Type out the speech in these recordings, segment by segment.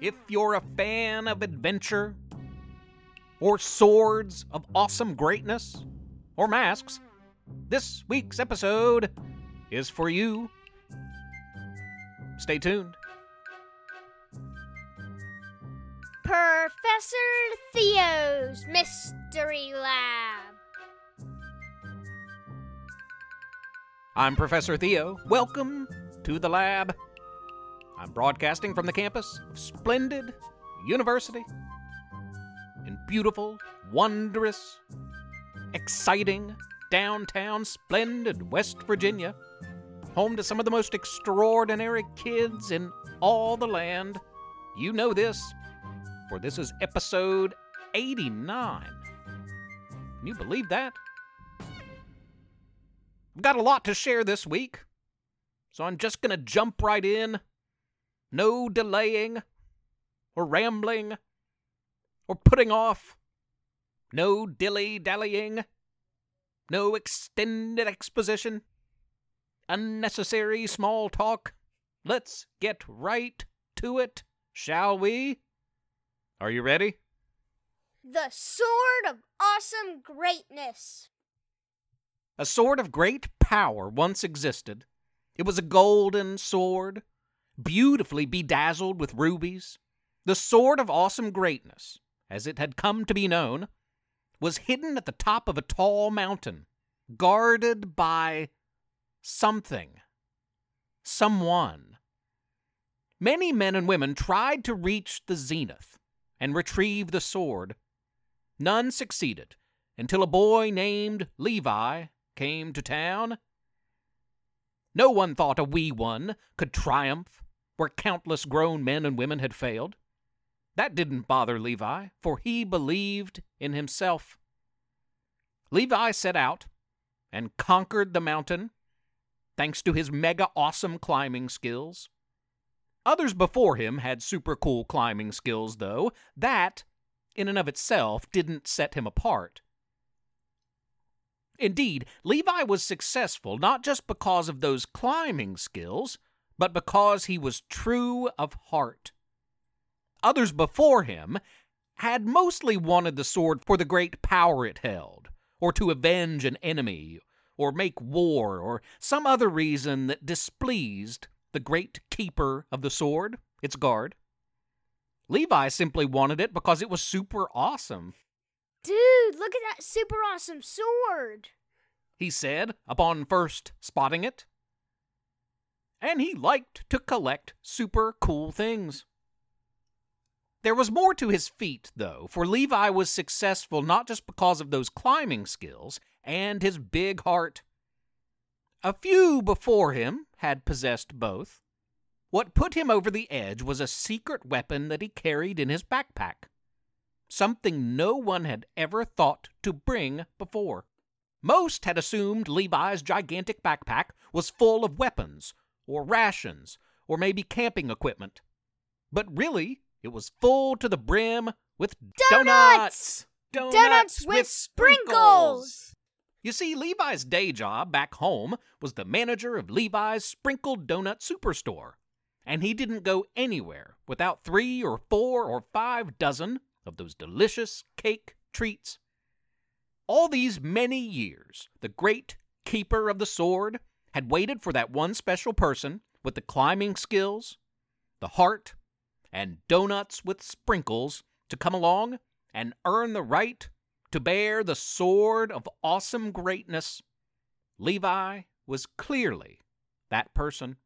If you're a fan of adventure, or swords of awesome greatness, or masks, this week's episode is for you. Stay tuned. Professor Theo's Mystery Lab. I'm Professor Theo. Welcome to the lab. I'm broadcasting from the campus of Splendid University in beautiful, wondrous, exciting, downtown, splendid West Virginia, home to some of the most extraordinary kids in all the land. You know this, for this is episode 89. Can you believe that? I've got a lot to share this week, so I'm just going to jump right in. No delaying, or rambling, or putting off. No dilly dallying. No extended exposition. Unnecessary small talk. Let's get right to it, shall we? Are you ready? The Sword of Awesome Greatness. A sword of great power once existed. It was a golden sword, beautifully bedazzled with rubies. The sword of awesome greatness, as it had come to be known, was hidden at the top of a tall mountain, guarded by something, someone. Many men and women tried to reach the zenith and retrieve the sword. None succeeded until a boy named Levi came to town. No one thought a wee one could triumph where countless grown men and women had failed. That didn't bother Levi, for he believed in himself. Levi set out and conquered the mountain thanks to his mega awesome climbing skills. Others before him had super cool climbing skills, though. That, in and of itself, didn't set him apart. Indeed, Levi was successful not just because of those climbing skills, but because he was true of heart. Others before him had mostly wanted the sword for the great power it held, or to avenge an enemy, or make war, or some other reason that displeased the great keeper of the sword, its guard. Levi simply wanted it because it was super awesome. Dude, look at that super awesome sword. He said upon first spotting it. And he liked to collect super cool things. There was more to his feat, though, for Levi was successful not just because of those climbing skills and his big heart. A few before him had possessed both. What put him over the edge was a secret weapon that he carried in his backpack. Something no one had ever thought to bring before. Most had assumed Levi's gigantic backpack was full of weapons, or rations, or maybe camping equipment. But really, it was full to the brim with Donuts! Donuts, Donuts with sprinkles! You see, Levi's day job back home was the manager of Levi's Sprinkled Donut Superstore, and he didn't go anywhere without three or four or five dozen of those delicious cake treats. All these many years, the great keeper of the sword had waited for that one special person with the climbing skills, the heart, and donuts with sprinkles to come along and earn the right to bear the sword of awesome greatness. Levi was clearly that person.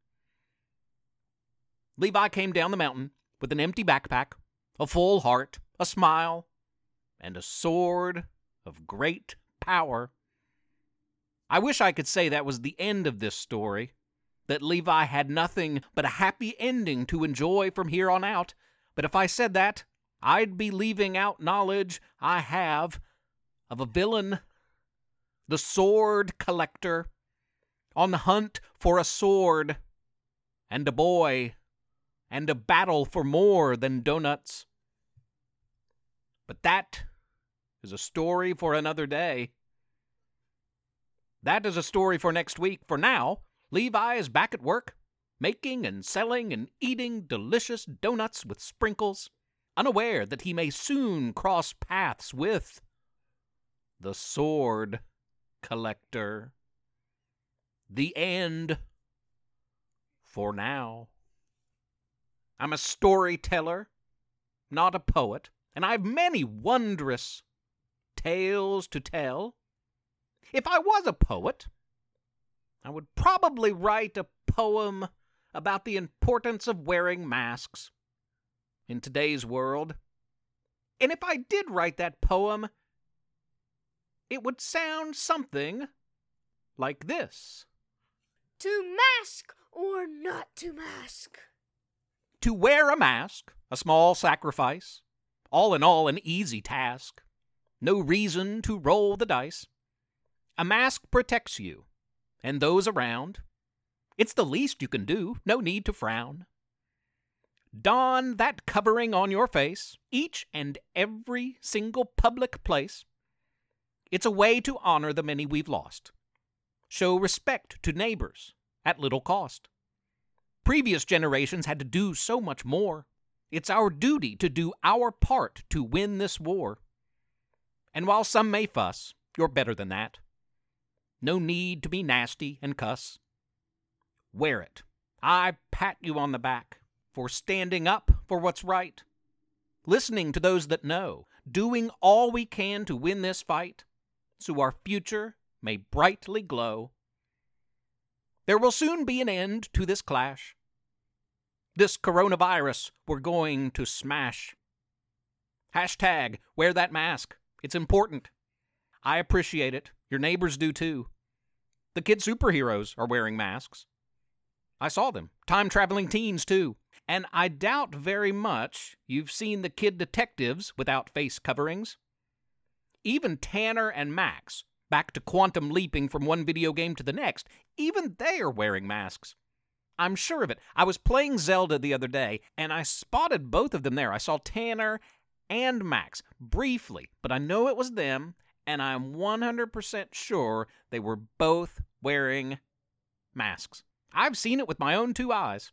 Levi came down the mountain with an empty backpack, a full heart, a smile, and a sword of great power. I wish I could say that was the end of this story, that Levi had nothing but a happy ending to enjoy from here on out, but if I said that, I'd be leaving out knowledge I have of a villain, the sword collector, on the hunt for a sword, and a boy, and a battle for more than donuts. But that is a story for another day. That is a story for next week. For now, Levi is back at work, making and selling and eating delicious donuts with sprinkles, unaware that he may soon cross paths with the sword collector. The end for now. I'm a storyteller, not a poet, and I've many wondrous tales to tell. If I was a poet, I would probably write a poem about the importance of wearing masks in today's world. And if I did write that poem, it would sound something like this To mask or not to mask? To wear a mask, a small sacrifice, all in all, an easy task. No reason to roll the dice. A mask protects you and those around. It's the least you can do, no need to frown. Don that covering on your face, each and every single public place. It's a way to honor the many we've lost. Show respect to neighbors at little cost. Previous generations had to do so much more. It's our duty to do our part to win this war. And while some may fuss, you're better than that. No need to be nasty and cuss. Wear it. I pat you on the back for standing up for what's right, listening to those that know, doing all we can to win this fight so our future may brightly glow. There will soon be an end to this clash. This coronavirus we're going to smash. Hashtag wear that mask. It's important. I appreciate it. Your neighbors do too. The kid superheroes are wearing masks. I saw them. Time traveling teens too. And I doubt very much you've seen the kid detectives without face coverings. Even Tanner and Max, back to quantum leaping from one video game to the next, even they are wearing masks. I'm sure of it. I was playing Zelda the other day, and I spotted both of them there. I saw Tanner and Max briefly, but I know it was them, and I'm 100% sure they were both wearing masks. I've seen it with my own two eyes.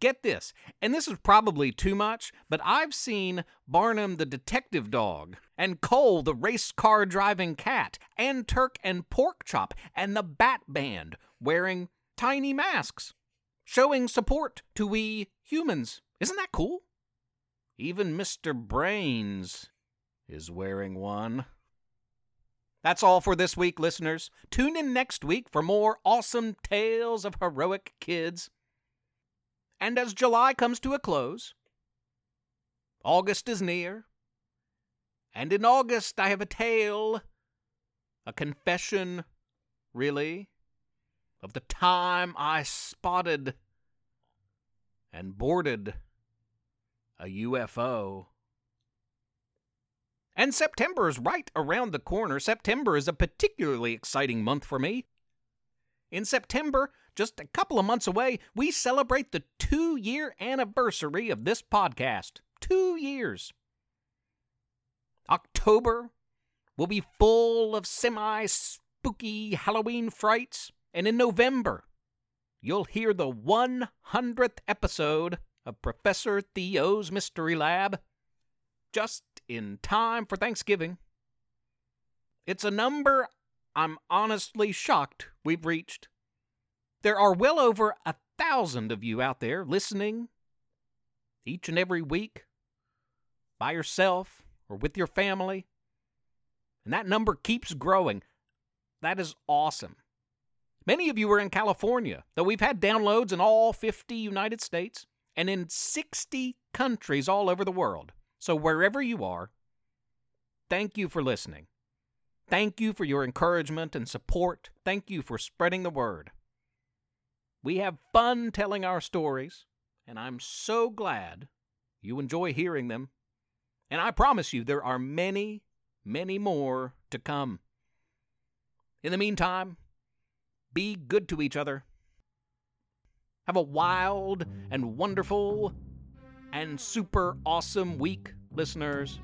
Get this, and this is probably too much, but I've seen Barnum the detective dog, and Cole the race car driving cat, and Turk and Porkchop, and the Bat Band wearing tiny masks, showing support to we humans. Isn't that cool? Even Mr. Brains is wearing one. That's all for this week, listeners. Tune in next week for more awesome tales of heroic kids. And as July comes to a close, August is near. And in August, I have a tale, a confession, really, of the time I spotted and boarded a UFO. And September is right around the corner. September is a particularly exciting month for me. In September, just a couple of months away, we celebrate the two year anniversary of this podcast. Two years. October will be full of semi spooky Halloween frights, and in November, you'll hear the 100th episode of Professor Theo's Mystery Lab just in time for Thanksgiving. It's a number I'm honestly shocked we've reached. There are well over a thousand of you out there listening each and every week, by yourself or with your family. And that number keeps growing. That is awesome. Many of you are in California, though we've had downloads in all 50 United States and in 60 countries all over the world. So, wherever you are, thank you for listening. Thank you for your encouragement and support. Thank you for spreading the word. We have fun telling our stories, and I'm so glad you enjoy hearing them. And I promise you, there are many, many more to come. In the meantime, be good to each other. Have a wild and wonderful and super awesome week, listeners.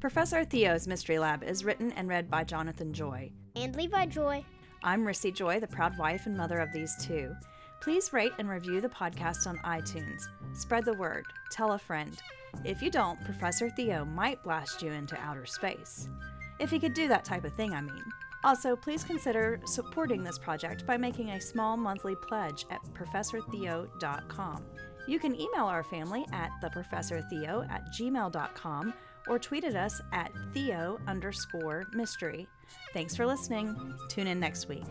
Professor Theo's Mystery Lab is written and read by Jonathan Joy. And Levi Joy. I'm Rissy Joy, the proud wife and mother of these two. Please rate and review the podcast on iTunes. Spread the word. Tell a friend. If you don't, Professor Theo might blast you into outer space. If he could do that type of thing, I mean. Also, please consider supporting this project by making a small monthly pledge at ProfessorTheo.com. You can email our family at theprofessortheo at gmail.com or tweet at us at Theo underscore mystery. Thanks for listening. Tune in next week.